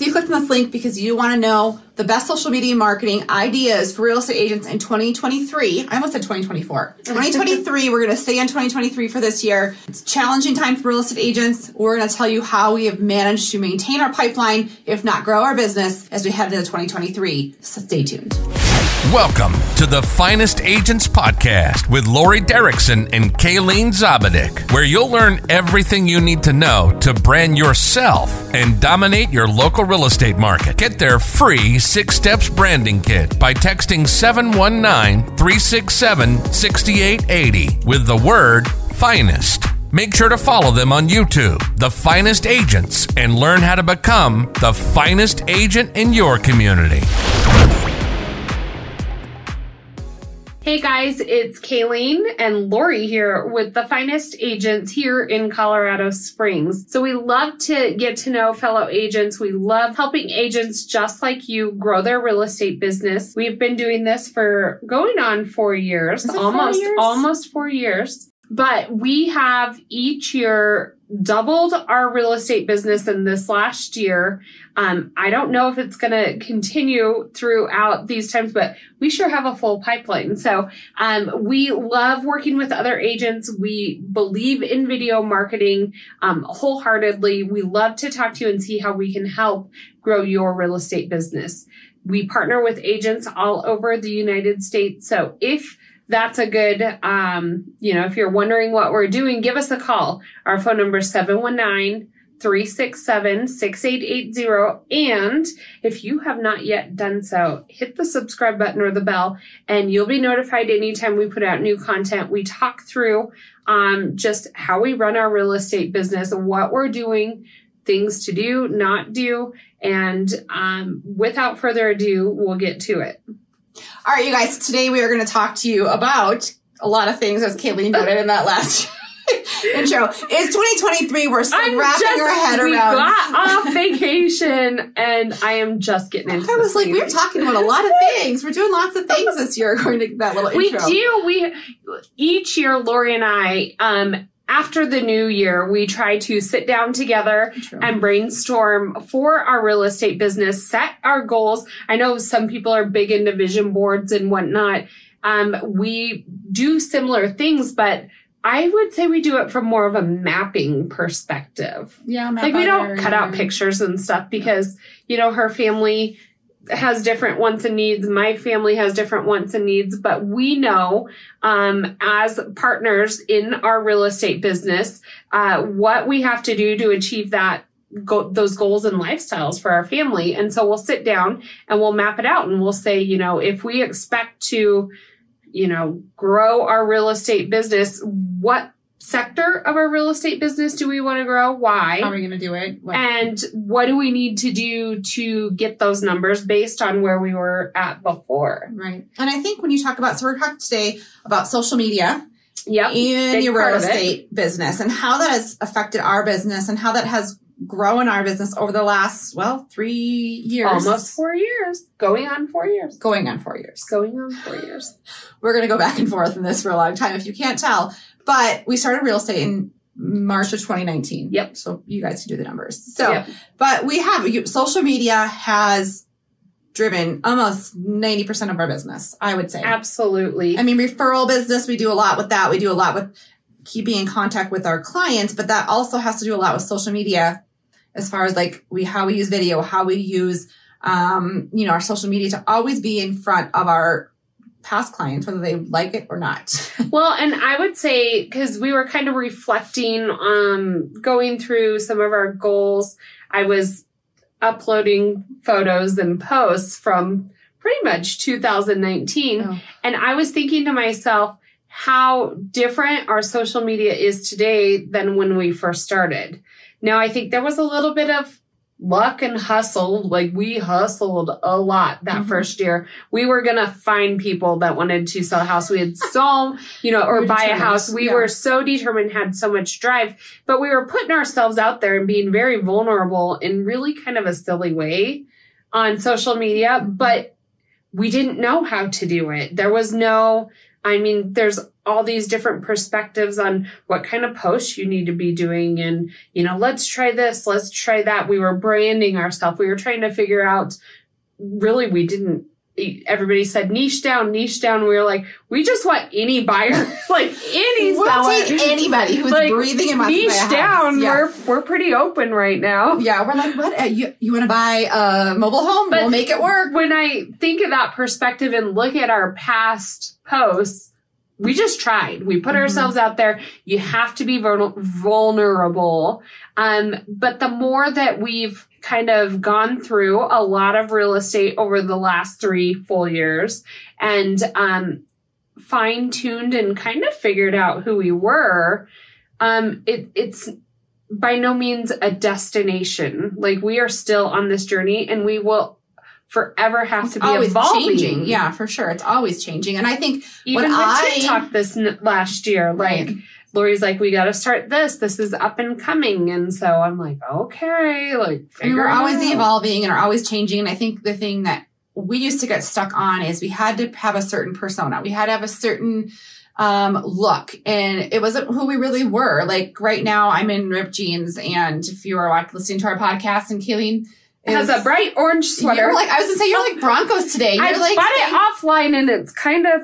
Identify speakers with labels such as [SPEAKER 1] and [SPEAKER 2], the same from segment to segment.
[SPEAKER 1] So you clicked on this link because you want to know the best social media marketing ideas for real estate agents in 2023. I almost said 2024. 2023, we're going to stay in 2023 for this year. It's a challenging time for real estate agents. We're going to tell you how we have managed to maintain our pipeline, if not grow our business as we head into 2023. So stay tuned.
[SPEAKER 2] Welcome to the Finest Agents Podcast with Lori Derrickson and Kayleen Zabadik, where you'll learn everything you need to know to brand yourself and dominate your local real estate market. Get their free six steps branding kit by texting 719 367 6880 with the word finest. Make sure to follow them on YouTube, The Finest Agents, and learn how to become the finest agent in your community.
[SPEAKER 3] Hey guys, it's Kayleen and Lori here with the finest agents here in Colorado Springs. So we love to get to know fellow agents. We love helping agents just like you grow their real estate business. We've been doing this for going on four years, almost,
[SPEAKER 1] four years?
[SPEAKER 3] almost four years. But we have each year doubled our real estate business in this last year. Um, I don't know if it's going to continue throughout these times, but we sure have a full pipeline. So um, we love working with other agents. We believe in video marketing um, wholeheartedly. We love to talk to you and see how we can help grow your real estate business. We partner with agents all over the United States. So if that's a good, um, you know, if you're wondering what we're doing, give us a call. Our phone number is 719 367 6880. And if you have not yet done so, hit the subscribe button or the bell, and you'll be notified anytime we put out new content. We talk through um, just how we run our real estate business, what we're doing, things to do, not do. And um, without further ado, we'll get to it.
[SPEAKER 1] All right, you guys, today we are going to talk to you about a lot of things, as Kayleen noted in that last intro. It's 2023, we're still
[SPEAKER 3] I'm
[SPEAKER 1] wrapping
[SPEAKER 3] just,
[SPEAKER 1] our head
[SPEAKER 3] we
[SPEAKER 1] around.
[SPEAKER 3] got off vacation and I am just getting into
[SPEAKER 1] I was like, we're talking about a lot of things. We're doing lots of things this year, according to that little
[SPEAKER 3] We
[SPEAKER 1] intro.
[SPEAKER 3] do. We each year, Lori and I, um, after the new year, we try to sit down together
[SPEAKER 1] True.
[SPEAKER 3] and brainstorm for our real estate business, set our goals. I know some people are big into vision boards and whatnot. Um, we do similar things, but I would say we do it from more of a mapping perspective.
[SPEAKER 1] yeah,
[SPEAKER 3] like we don't cut out pictures and stuff because you know her family has different wants and needs. My family has different wants and needs but we know um, as partners in our real estate business uh, what we have to do to achieve that go- those goals and lifestyles for our family. And so we'll sit down and we'll map it out and we'll say you know if we expect to you know grow our real estate business what sector of our real estate business do we want to grow why
[SPEAKER 1] How are we going to do it? What-
[SPEAKER 3] and what do we need to do to get those numbers based on where we were at before?
[SPEAKER 1] right. And I think when you talk about, so we're talking today about social media
[SPEAKER 3] Yep.
[SPEAKER 1] in your real estate business and how that has affected our business and how that has grown our business over the last, well, three years.
[SPEAKER 3] Almost four years. Going on four years.
[SPEAKER 1] Going on four years.
[SPEAKER 3] Going on four years.
[SPEAKER 1] We're going to go back and forth in this for a long time if you can't tell. But we started real estate in March of 2019.
[SPEAKER 3] Yep.
[SPEAKER 1] So you guys can do the numbers. So,
[SPEAKER 3] Yep.
[SPEAKER 1] but we have you, social media has driven almost 90% of our business, I would say.
[SPEAKER 3] Absolutely.
[SPEAKER 1] I mean, referral business, we do a lot with that. We do a lot with keeping in contact with our clients, but that also has to do a lot with social media as far as like we, how we use video, how we use, um, you know, our social media to always be in front of our past clients, whether they like it or not.
[SPEAKER 3] Well, and I would say because we were kind of reflecting, um, going through some of our goals. I was uploading photos and posts from pretty much 2019,
[SPEAKER 1] Oh.
[SPEAKER 3] and I was thinking to myself how different our social media is today than when we first started. Now, I think there was a little bit of luck and hustle. Like we hustled a lot that
[SPEAKER 1] Mhm.
[SPEAKER 3] first year. We were gonna find people that wanted to sell a house. We had so, you know, or
[SPEAKER 1] We're
[SPEAKER 3] buy a house. We
[SPEAKER 1] yeah.
[SPEAKER 3] were so determined, had so much drive, but we were putting ourselves out there and being very vulnerable in really kind of a silly way on social media. But we didn't know how to do it. There was no I mean, there's all these different perspectives on what kind of posts you need to be doing. And, you know, let's try this, let's try that. We were branding ourselves. We were trying to figure out really, we didn't everybody said niche down, niche down. We were like, we just want any buyer, like any
[SPEAKER 1] we'll
[SPEAKER 3] seller.
[SPEAKER 1] take anybody who's
[SPEAKER 3] Like,
[SPEAKER 1] breathing in my
[SPEAKER 3] niche down.
[SPEAKER 1] Yeah.
[SPEAKER 3] We're we're pretty open right now.
[SPEAKER 1] yeah, we're like, what? Uh, you you want to buy a mobile home?
[SPEAKER 3] But-
[SPEAKER 1] we'll make it work.
[SPEAKER 3] When I think of that perspective and look at our past posts, we just tried. We put
[SPEAKER 1] Mhm.
[SPEAKER 3] ourselves out there. You have to be vulnerable. Um, but the more that we've kind of gone through a lot of real estate over the last three full years and um, fine tuned and kind of figured out who we were, um, it, it's by no means a destination. Like we are still on this journey and we will forever have to be
[SPEAKER 1] always
[SPEAKER 3] evolving.
[SPEAKER 1] changing. Yeah, for sure. It's always changing. And I think
[SPEAKER 3] Even
[SPEAKER 1] When
[SPEAKER 3] with
[SPEAKER 1] I-
[SPEAKER 3] TikTok this last year, like
[SPEAKER 1] Right.
[SPEAKER 3] Lori's like, we got to start this. This is up and coming. And so I'm like, okay, like figure
[SPEAKER 1] we're always
[SPEAKER 3] out.
[SPEAKER 1] evolving and are always changing. And I think the thing that we used to get stuck on is we had to have a certain persona. We had to have a certain um, look, and it wasn't who we really were. Like right now, I'm in ripped jeans, and if you are listening to our podcast, and Kayleen
[SPEAKER 3] It has a bright orange sweater.
[SPEAKER 1] Like I was gonna say, you're like Broncos today. You're
[SPEAKER 3] I
[SPEAKER 1] like
[SPEAKER 3] bought it offline and it's kind of,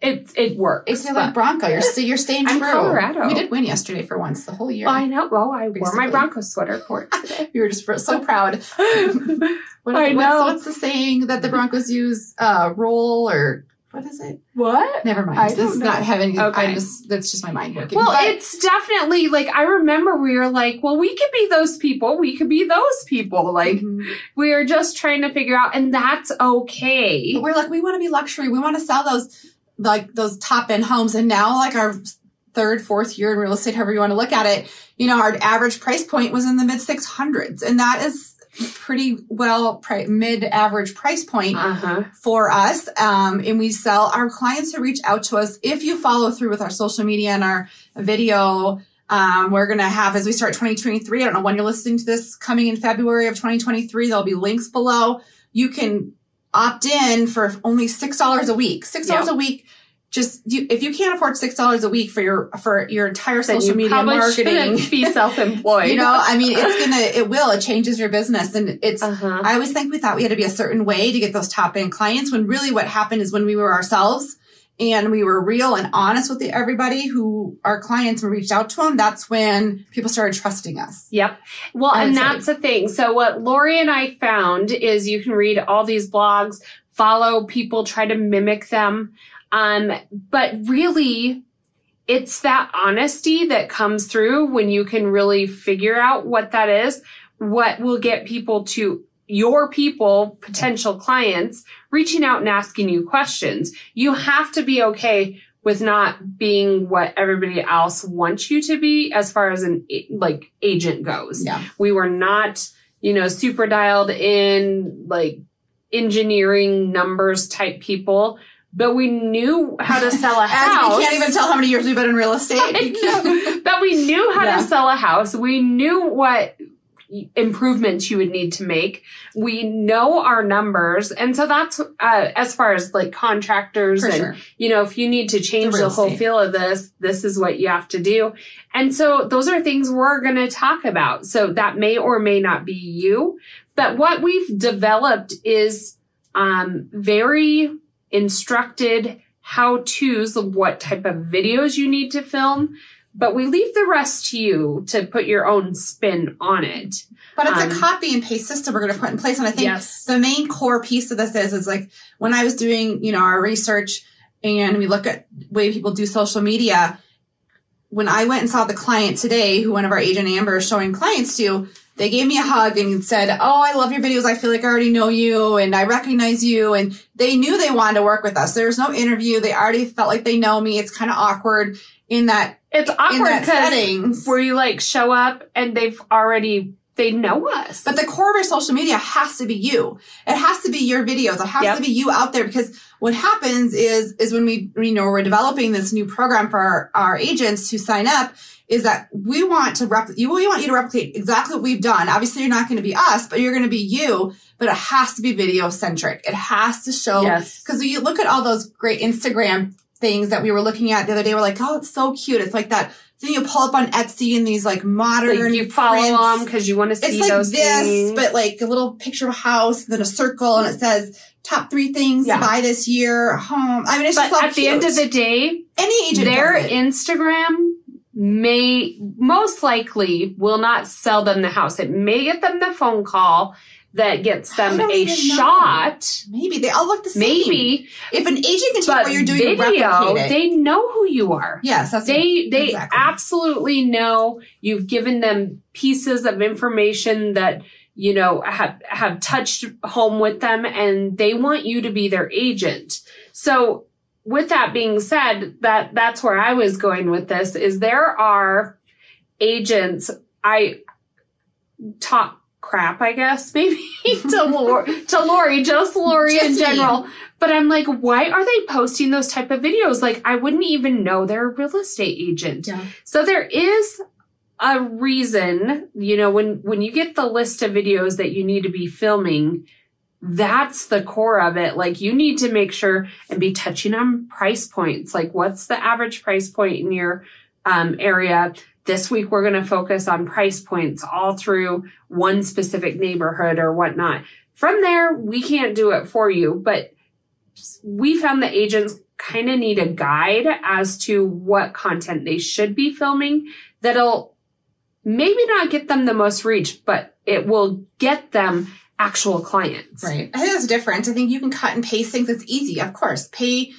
[SPEAKER 3] it, it works.
[SPEAKER 1] It's like Bronco. You're st- you're staying
[SPEAKER 3] I'm
[SPEAKER 1] true.
[SPEAKER 3] Colorado.
[SPEAKER 1] We did win yesterday for once the whole year.
[SPEAKER 3] I know. Well, I wore my Bronco sweater for it today.
[SPEAKER 1] We were just so proud. What,
[SPEAKER 3] I
[SPEAKER 1] what's,
[SPEAKER 3] know.
[SPEAKER 1] what's the saying that the Broncos use? Uh, roll or what is it?
[SPEAKER 3] what?
[SPEAKER 1] Never mind.
[SPEAKER 3] I
[SPEAKER 1] This is
[SPEAKER 3] know.
[SPEAKER 1] not having.
[SPEAKER 3] Okay.
[SPEAKER 1] I just that's just my mind working.
[SPEAKER 3] Well,
[SPEAKER 1] But-
[SPEAKER 3] it's definitely like I remember we were like, well, we could be those people. We could be those people. Like
[SPEAKER 1] Mhm.
[SPEAKER 3] we are just trying to figure out, and that's okay.
[SPEAKER 1] But we're like we want to be luxury. We want to sell those like those top end homes. And now like our third, fourth year in real estate, however you want to look at it, you know, our average price point was in the mid six hundreds, and that is pretty well pri- mid average price point.
[SPEAKER 3] Uh huh.
[SPEAKER 1] for us. Um, and we sell our clients who reach out to us. If you follow through with our social media and our video, um, we're going to have, as we start 2023, I don't know when you're listening to this coming in February of 2023, there'll be links below. You can opt in for only $6 a week, $6
[SPEAKER 3] Yep.
[SPEAKER 1] a week. Just you, if you can't afford six dollars a week for your for your entire
[SPEAKER 3] Then
[SPEAKER 1] social
[SPEAKER 3] you
[SPEAKER 1] media marketing,
[SPEAKER 3] be self-employed.
[SPEAKER 1] you know, I mean, it's gonna, it will, it changes your business, and it's
[SPEAKER 3] Uh-huh.
[SPEAKER 1] I always think we thought we had to be a certain way to get those top end clients when really what happened is when we were ourselves and we were real and honest with everybody who our clients reached out to them, that's when people started trusting us.
[SPEAKER 3] Yep. Well, and
[SPEAKER 1] say-
[SPEAKER 3] that's the thing. So what Lori and I found is you can read all these blogs, follow people, try to mimic them. Um, but really it's that honesty that comes through when you can really figure out what that is, what will get people to your people, potential clients, reaching out and asking you questions. You have to be okay with not being what everybody else wants you to be as far as an like agent goes.
[SPEAKER 1] Yeah.
[SPEAKER 3] We were not, you know, super dialed in like engineering numbers type people, but we knew how to sell a house.
[SPEAKER 1] we can't even tell how many years we've been in real estate.
[SPEAKER 3] But we knew how
[SPEAKER 1] Yeah.
[SPEAKER 3] to sell a house. We knew what improvements you would need to make. We know our numbers. And so that's, uh, as far as like contractors
[SPEAKER 1] For
[SPEAKER 3] and,
[SPEAKER 1] sure.
[SPEAKER 3] you know, if you need to change
[SPEAKER 1] The
[SPEAKER 3] the, whole feel of this, this is what you have to do. And so those are things we're going to talk about. So that may or may not be you, but what we've developed is, um, very instructed how to's of what type of videos you need to film, but we leave the rest to you to put your own spin on it.
[SPEAKER 1] But it's
[SPEAKER 3] Um,
[SPEAKER 1] a copy and paste system we're going to put in place. And I think
[SPEAKER 3] Yes.
[SPEAKER 1] the main core piece of this is, is like when I was doing, you know, our research and we look at way people do social media. When I went and saw the client today, who one of our agent Amber is showing clients to, they gave me a hug and said, Oh, I love your videos. I feel like I already know you and I recognize you. And they knew they wanted to work with us. There was no interview. They already felt like they know me. It's kind of awkward in that,
[SPEAKER 3] It's awkward because where you like show up and they've already they know us.
[SPEAKER 1] But the core of your social media has to be you. It has to be your videos. It has
[SPEAKER 3] Yep.
[SPEAKER 1] to be you out there because what happens is, is when we, you know, we're developing this new program for our, our agents to sign up is that we want to rep, you, we want you to replicate exactly what we've done. Obviously you're not going to be us, but you're going to be you, but it has to be video centric. It has to show
[SPEAKER 3] yes.
[SPEAKER 1] because you look at all those great Instagram things that we were looking at the other day. We're like, oh, it's so cute. It's like that thing you pull up on Etsy and these like modern.
[SPEAKER 3] Like you follow
[SPEAKER 1] prints.
[SPEAKER 3] them because you want to see
[SPEAKER 1] It's like
[SPEAKER 3] those
[SPEAKER 1] this,
[SPEAKER 3] things.
[SPEAKER 1] but like a little picture of a house, then a circle, and it says top three things
[SPEAKER 3] Yeah.
[SPEAKER 1] to buy this year. Home. I mean, it's
[SPEAKER 3] But
[SPEAKER 1] just all
[SPEAKER 3] at the end of the day,
[SPEAKER 1] any agent
[SPEAKER 3] their. Instagram may most likely will not sell them the house. It may get them the phone call that gets them a
[SPEAKER 1] even know.
[SPEAKER 3] shot.
[SPEAKER 1] Maybe they all look the same.
[SPEAKER 3] Maybe,
[SPEAKER 1] if an agent can
[SPEAKER 3] but
[SPEAKER 1] what you're doing
[SPEAKER 3] video, they know who you are.
[SPEAKER 1] yes, that's
[SPEAKER 3] They they
[SPEAKER 1] exactly.
[SPEAKER 3] absolutely know you've given them pieces of information that you know have have touched home with them, and they want you to be their agent. So, with that being said, that that's where I was going with this. Is there are agents I talk crap, I guess, maybe to Lori, to Lori, just Lori in
[SPEAKER 1] Just me.
[SPEAKER 3] general. But I'm like, why are they posting those type of videos? Like, I wouldn't even know they're a real estate agent.
[SPEAKER 1] Yeah.
[SPEAKER 3] So there is a reason, you know, when when you get the list of videos that you need to be filming, that's the core of it. Like you need to make sure and be touching on price points. Like what's the average price point in your um, area? This week we're going to focus on price points all through one specific neighborhood or whatnot. From there, we can't do it for you, but we found the agents kind of need a guide as to what content they should be filming that'll maybe not get them the most reach, but it will get them actual clients.
[SPEAKER 1] Right. I think that's different. I think you can cut and paste things. It's easy, of course. Pay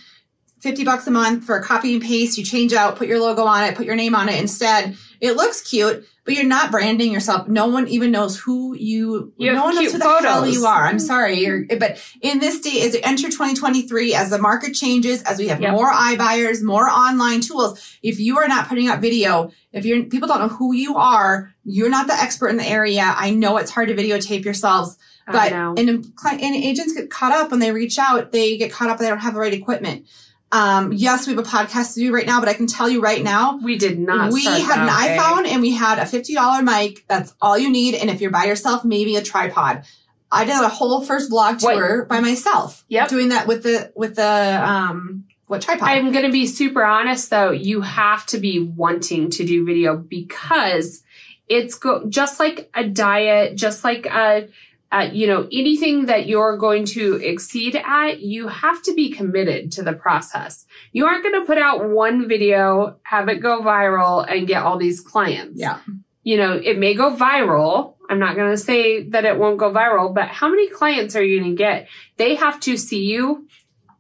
[SPEAKER 1] 50 bucks a month for a copy and paste. You change out, put your logo on it, put your name on it instead. It looks cute, but you're not branding yourself. No one even knows who you,
[SPEAKER 3] You
[SPEAKER 1] no one knows who the hell
[SPEAKER 3] photos.
[SPEAKER 1] you are. I'm sorry. You're, but in this day, as we enter 2023, as the market changes, as we have
[SPEAKER 3] Yep.
[SPEAKER 1] more iBuyers, more online tools, if you are not putting up video, if you're, people don't know who you are, you're not the expert in the area. I know it's hard to videotape yourselves. But and, and agents get caught up when they reach out. They get caught up. They don't have the right equipment. Um, yes, we have a podcast to do right now, but I can tell you right now,
[SPEAKER 3] we did not.
[SPEAKER 1] we had an
[SPEAKER 3] way.
[SPEAKER 1] iPhone and we had a fifty dollar mic. That's all you need. And if you're by yourself, maybe a tripod. I did a whole first vlog
[SPEAKER 3] What-
[SPEAKER 1] tour by myself.
[SPEAKER 3] Yep.
[SPEAKER 1] doing that with the with the um what tripod?
[SPEAKER 3] I'm going to be super honest though. You have to be wanting to do video because it's go just like a diet, just like a, uh, you know, anything that you're going to exceed at, you have to be committed to the process. You aren't going to put out one video, have it go viral and get all these clients.
[SPEAKER 1] yeah,
[SPEAKER 3] You know, it may go viral. I'm not going to say that it won't go viral, but how many clients are you going to get? They have to see you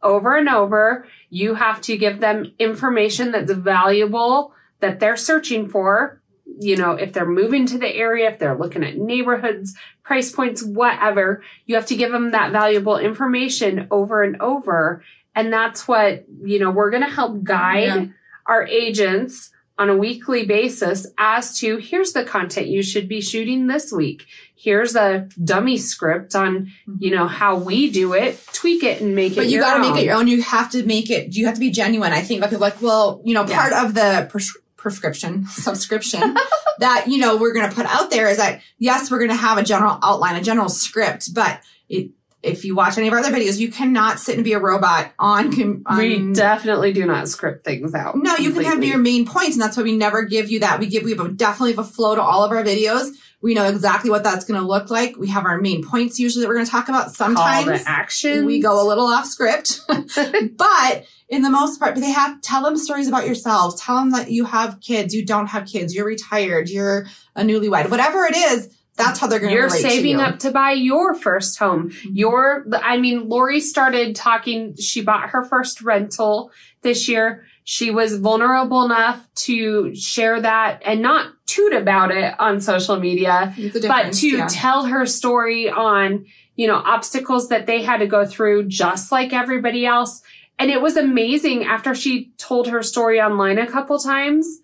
[SPEAKER 3] over and over. You have to give them information that's valuable that they're searching for. You know, if they're moving to the area, if they're looking at neighborhoods, price points, whatever, you have to give them that valuable information over and over. And that's what, you know, we're going to help guide
[SPEAKER 1] Yeah.
[SPEAKER 3] our agents on a weekly basis as to here's the content you should be shooting this week. Here's a dummy script on, you know, how we do it, tweak it and make
[SPEAKER 1] but
[SPEAKER 3] it
[SPEAKER 1] you got to make it your own. You have to make it. You have to be genuine. I think like people like, well, you know,
[SPEAKER 3] Yeah.
[SPEAKER 1] part of the pres- prescription subscription that you know we're going to put out there is that yes, we're going to have a general outline, a general script, but it, if you watch any of our other videos, you cannot sit and be a robot on. com-
[SPEAKER 3] we definitely do not script things out.
[SPEAKER 1] no, you can have your main points, and that's why we never give you that. We give we have a, definitely have a flow to all of our videos. We know exactly what that's going to look like. We have our main points usually that we're going to talk about. Sometimes
[SPEAKER 3] action.
[SPEAKER 1] we go a little off script, but in the most part, they have tell them stories about yourselves. Tell them that you have kids, you don't have kids, you're retired, you're a newlywed, whatever it is. That's how they're going to
[SPEAKER 3] You're saving
[SPEAKER 1] to you.
[SPEAKER 3] up to buy your first home.
[SPEAKER 1] Mm-hmm.
[SPEAKER 3] Your, I mean, Lori started talking. She bought her first rental this year. She was vulnerable enough to share that and not toot about it on social media, but to
[SPEAKER 1] yeah.
[SPEAKER 3] tell her story on, you know, obstacles that they had to go through just like everybody else. And it was amazing after she told her story online a couple times.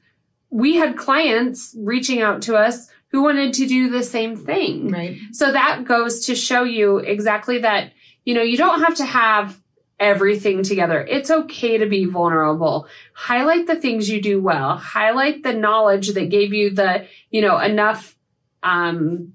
[SPEAKER 3] We had clients reaching out to us who wanted to do the same thing.
[SPEAKER 1] right.
[SPEAKER 3] So that goes to show you exactly that, you know, you don't have to have everything together. It's okay to be vulnerable. Highlight the things you do well. Highlight the knowledge that gave you the, you know, enough, um,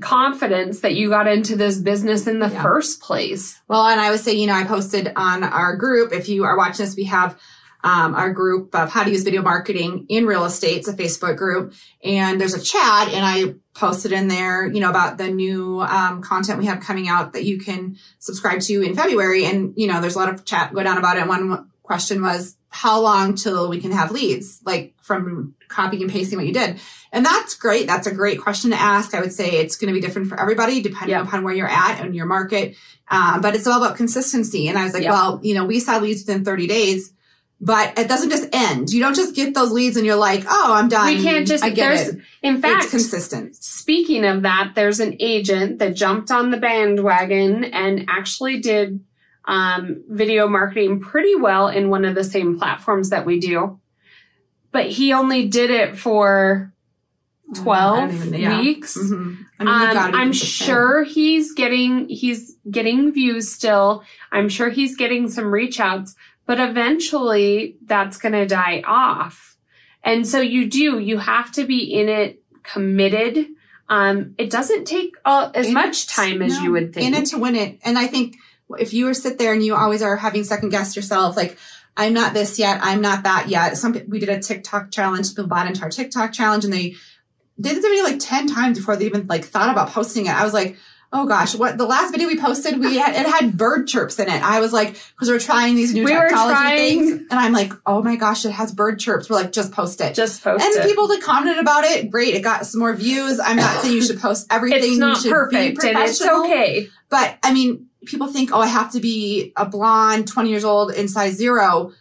[SPEAKER 3] confidence that you got into this business in the
[SPEAKER 1] Yeah.
[SPEAKER 3] first place.
[SPEAKER 1] Well, and I would say, you know, I posted on our group. If you are watching this, we have um, our group of how to use video marketing in real estate. It's a Facebook group, and there's a chat, and I posted in there, you know, about the new um, content we have coming out that you can subscribe to in February. And you know, there's a lot of chat go down about it. One question was, how long till we can have leads, like from copying and pasting what you did? And that's great. That's a great question to ask. I would say it's going to be different for everybody depending
[SPEAKER 3] Yeah.
[SPEAKER 1] upon where you're at and your market. Um, but it's all about consistency. And I was like,
[SPEAKER 3] Yeah.
[SPEAKER 1] well, you know, we saw leads within 30 days, but it doesn't just end. You don't just get those leads and you're like, oh, I'm done.
[SPEAKER 3] We can't just
[SPEAKER 1] I get
[SPEAKER 3] there's
[SPEAKER 1] it.
[SPEAKER 3] in fact
[SPEAKER 1] it's consistent.
[SPEAKER 3] Speaking of that, there's an agent that jumped on the bandwagon and actually did um, video marketing pretty well in one of the same platforms that we do. But he only did it for 12
[SPEAKER 1] even- yeah.
[SPEAKER 3] weeks.
[SPEAKER 1] Mhm. I mean,
[SPEAKER 3] um, I'm sure he's getting he's getting views still. I'm sure he's getting some reach outs, but eventually that's going to die off. And so you do you have to be in it committed. Um, it doesn't take uh, as
[SPEAKER 1] In
[SPEAKER 3] much
[SPEAKER 1] it-
[SPEAKER 3] time as
[SPEAKER 1] no,
[SPEAKER 3] you would think.
[SPEAKER 1] In it to win it. And I think if you were sit there and you always are having second guess yourself, like, I'm not this yet. I'm not that yet. Some we did a TikTok challenge. People bought into our TikTok challenge and they did the video like 10 times before they even like thought about posting it. I was like, oh gosh, what the last video we posted, we had, it had bird chirps in it. I was like, cause we're trying these new
[SPEAKER 3] We
[SPEAKER 1] technology
[SPEAKER 3] trying-
[SPEAKER 1] things. And I'm like, oh my gosh, it has bird chirps. We're like, just post it.
[SPEAKER 3] Just post
[SPEAKER 1] and
[SPEAKER 3] it.
[SPEAKER 1] And people that commented about it, great. It got some more views. I'm not saying you should post everything.
[SPEAKER 3] it's not
[SPEAKER 1] you should be
[SPEAKER 3] perfect and it's okay.
[SPEAKER 1] But I mean, people think, oh, I have to be a blonde, 20 years old in size zero.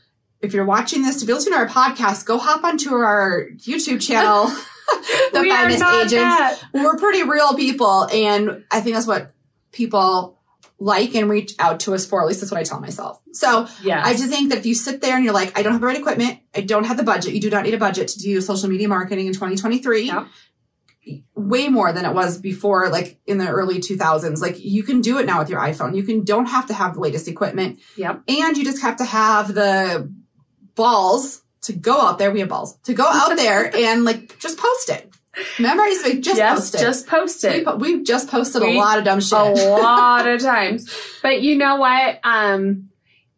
[SPEAKER 1] If you're watching this to be listening to our podcast, go hop onto our YouTube channel, The
[SPEAKER 3] we
[SPEAKER 1] Finest Agents.
[SPEAKER 3] that.
[SPEAKER 1] We're pretty real people. And I think that's what people like and reach out to us for. At least that's what I tell myself. So
[SPEAKER 3] Yes.
[SPEAKER 1] I just think that if you sit there and you're like, I don't have the right equipment, I don't have the budget, you do not need a budget to do social media marketing in 2023.
[SPEAKER 3] Yep.
[SPEAKER 1] Way more than it was before, like in the early 2000s. Like you can do it now with your iPhone. You can don't have to have the latest equipment,
[SPEAKER 3] Yep.
[SPEAKER 1] and you just have to have the balls to go out there. We have balls to go out there and like just post it. Memories, I used to say, just
[SPEAKER 3] yes,
[SPEAKER 1] post it.
[SPEAKER 3] just post it.
[SPEAKER 1] we, po- we've just posted
[SPEAKER 3] We-
[SPEAKER 1] a lot of dumb shit.
[SPEAKER 3] a lot of times. But you know what? Um,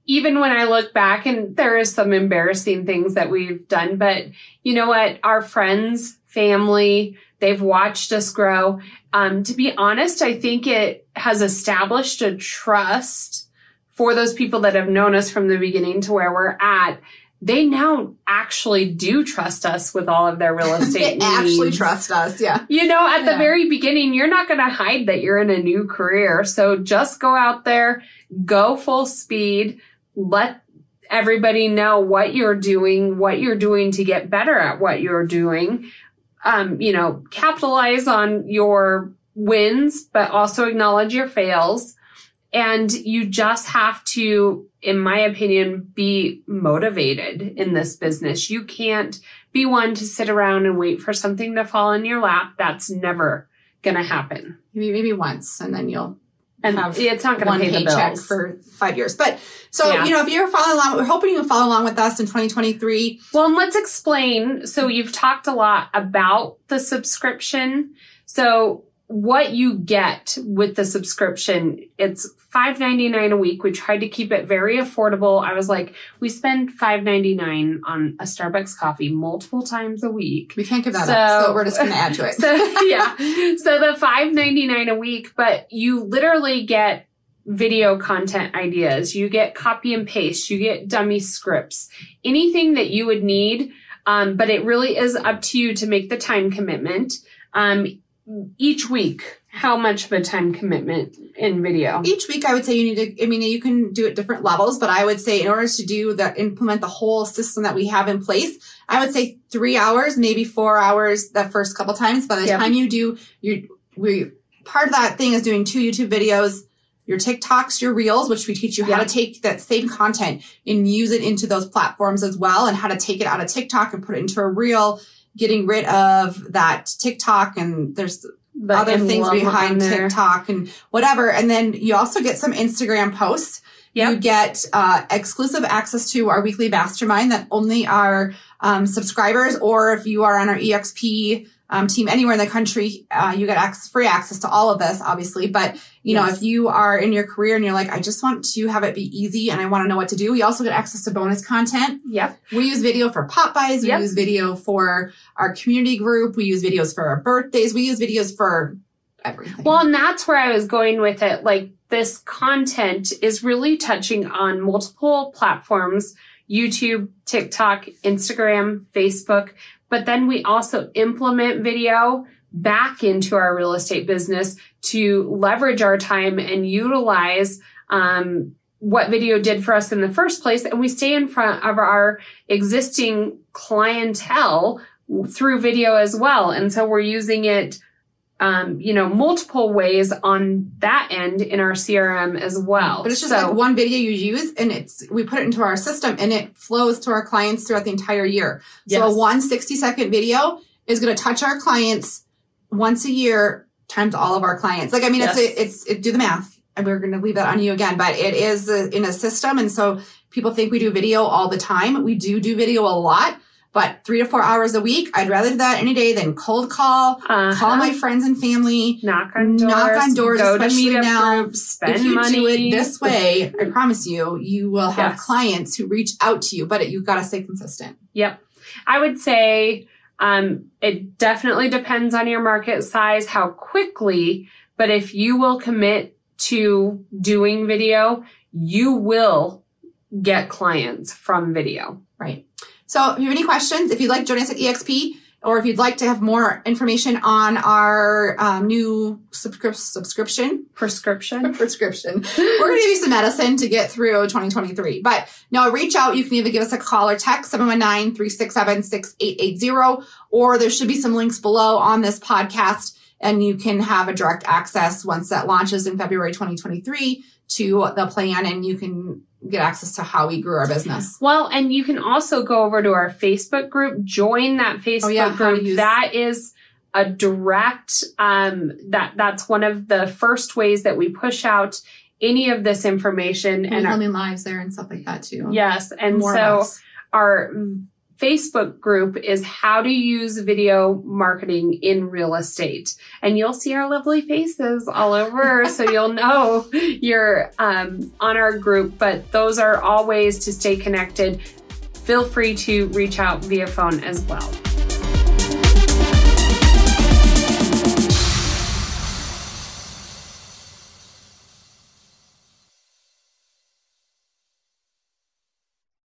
[SPEAKER 3] even when I look back, and there is some embarrassing things that we've done, but you know what? Our friends, family, they've watched us grow. Um, to be honest, I think it has established a trust for those people that have known us from the beginning to where we're at. They now actually do trust us with all of their real estate.
[SPEAKER 1] they
[SPEAKER 3] estate
[SPEAKER 1] actually trust us. Yeah.
[SPEAKER 3] You know, at the very beginning, you're not going to hide that you're in a new career. So just go out there, go full speed, let everybody know what you're doing, what you're doing to get better at what you're doing. Um, you know, capitalize on your wins, but also acknowledge your fails. And you just have to, in my opinion, be motivated in this business. You can't be one to sit around and wait for something to fall in your lap. That's never going to happen.
[SPEAKER 1] Maybe, maybe once, and then you'll
[SPEAKER 3] And
[SPEAKER 1] Have
[SPEAKER 3] it's not going to pay the bills.
[SPEAKER 1] for five years. But so
[SPEAKER 3] Yeah.
[SPEAKER 1] you know, if you're following along, we're hoping you'll follow along with us in 2023.
[SPEAKER 3] Well, and let's explain. So you've talked a lot about the subscription. So what you get with the subscription, it's $5.99 a week. We tried to keep it very affordable. I was like, we spend $5.99 on a Starbucks coffee multiple times a week.
[SPEAKER 1] We can't give that
[SPEAKER 3] So-
[SPEAKER 1] up, so we're just going to add to it.
[SPEAKER 3] So yeah. So the five ninety nine a week, but you literally get video content ideas. You get copy and paste. You get dummy scripts. Anything that you would need. Um, but it really is up to you to make the time commitment. Um, each week, how much of a time commitment in video?
[SPEAKER 1] Each week, I would say you need to. I mean, you can do it different levels, but I would say in order to do that, implement the whole system that we have in place, I would say three hours, maybe four hours the first couple times. By the
[SPEAKER 3] Yep.
[SPEAKER 1] time you do, you we part of that thing is doing two YouTube videos, your TikToks, your Reels, which we teach you how to take that same content and use it into those platforms as well, and how to take it out of TikTok and put it into a Reel. Getting rid of that TikTok and there's
[SPEAKER 3] The
[SPEAKER 1] other things behind. TikTok and whatever. And then you also get some Instagram posts. You get uh, exclusive access to our weekly mastermind that only our um, subscribers, or if you are on our EXP um, team anywhere in the country, uh, you get access, free access to all of this, obviously. But you know, if you are in your career and you're like, I just want to have it be easy and I want to know what to do, we also get access to bonus content.
[SPEAKER 3] Yep.
[SPEAKER 1] We use video for pop-bys. We
[SPEAKER 3] Yep.
[SPEAKER 1] use video for our community group. We use videos for our birthdays. We use videos for everything.
[SPEAKER 3] Well, and that's where I was going with it. Like this content is really touching on multiple platforms YouTube, TikTok, Instagram, Facebook. But then we also implement video back into our real estate business to leverage our time and utilize um, what video did for us in the first place. And we stay in front of our existing clientele through video as well. And so we're using it um, you know, multiple ways on that end in our CRM as well.
[SPEAKER 1] But it's just
[SPEAKER 3] so,
[SPEAKER 1] like one video you use and it's we put it into our system and it flows to our clients throughout the entire year. So
[SPEAKER 3] Yes.
[SPEAKER 1] a one 60 second video is going to touch our clients once a year times all of our clients. Like I mean it's a, it's it, do the math. And we're going to leave that on you again, but it is a, in a system and so people think we do video all the time. We do do video a lot, but 3 to 4 hours a week, I'd rather do that any day than cold call,
[SPEAKER 3] uh,
[SPEAKER 1] call my friends and family.
[SPEAKER 3] knock on doors,
[SPEAKER 1] knock on doors, especially now.
[SPEAKER 3] groups, spend
[SPEAKER 1] if you
[SPEAKER 3] money.
[SPEAKER 1] do it this way, I promise you, you will have
[SPEAKER 3] Yes.
[SPEAKER 1] clients who reach out to you, but it, you've got to stay consistent.
[SPEAKER 3] Yep. I would say um, it definitely depends on your market size, how quickly, but if you will commit to doing video, you will get clients from video.
[SPEAKER 1] Right. So if you have any questions, if you'd like to join us at EXP, or if you'd like to have more information on our um, new subscrip- subscription,
[SPEAKER 3] Prescription.
[SPEAKER 1] prescription, we're going to give you some medicine to get through 2023. But no, reach out. You can either give us a call or text 719-367-6880, or there should be some links below on this podcast and you can have a direct access once that launches in February 2023 to the plan and you can get access to how we grew our business.
[SPEAKER 3] Well, and you can also go over to our Facebook group, join that Facebook
[SPEAKER 1] Oh, yeah,
[SPEAKER 3] group.
[SPEAKER 1] use-
[SPEAKER 3] That is a direct um that that's one of the first ways that we push out any of this information
[SPEAKER 1] And
[SPEAKER 3] and our,
[SPEAKER 1] lives there and stuff like that too.
[SPEAKER 3] yes, and
[SPEAKER 1] More
[SPEAKER 3] so our Facebook group is how to use video marketing in real estate. And you'll see our lovely faces all over. so you'll know you're um, on our group, but those are all ways to stay connected. Feel free to reach out via phone as well.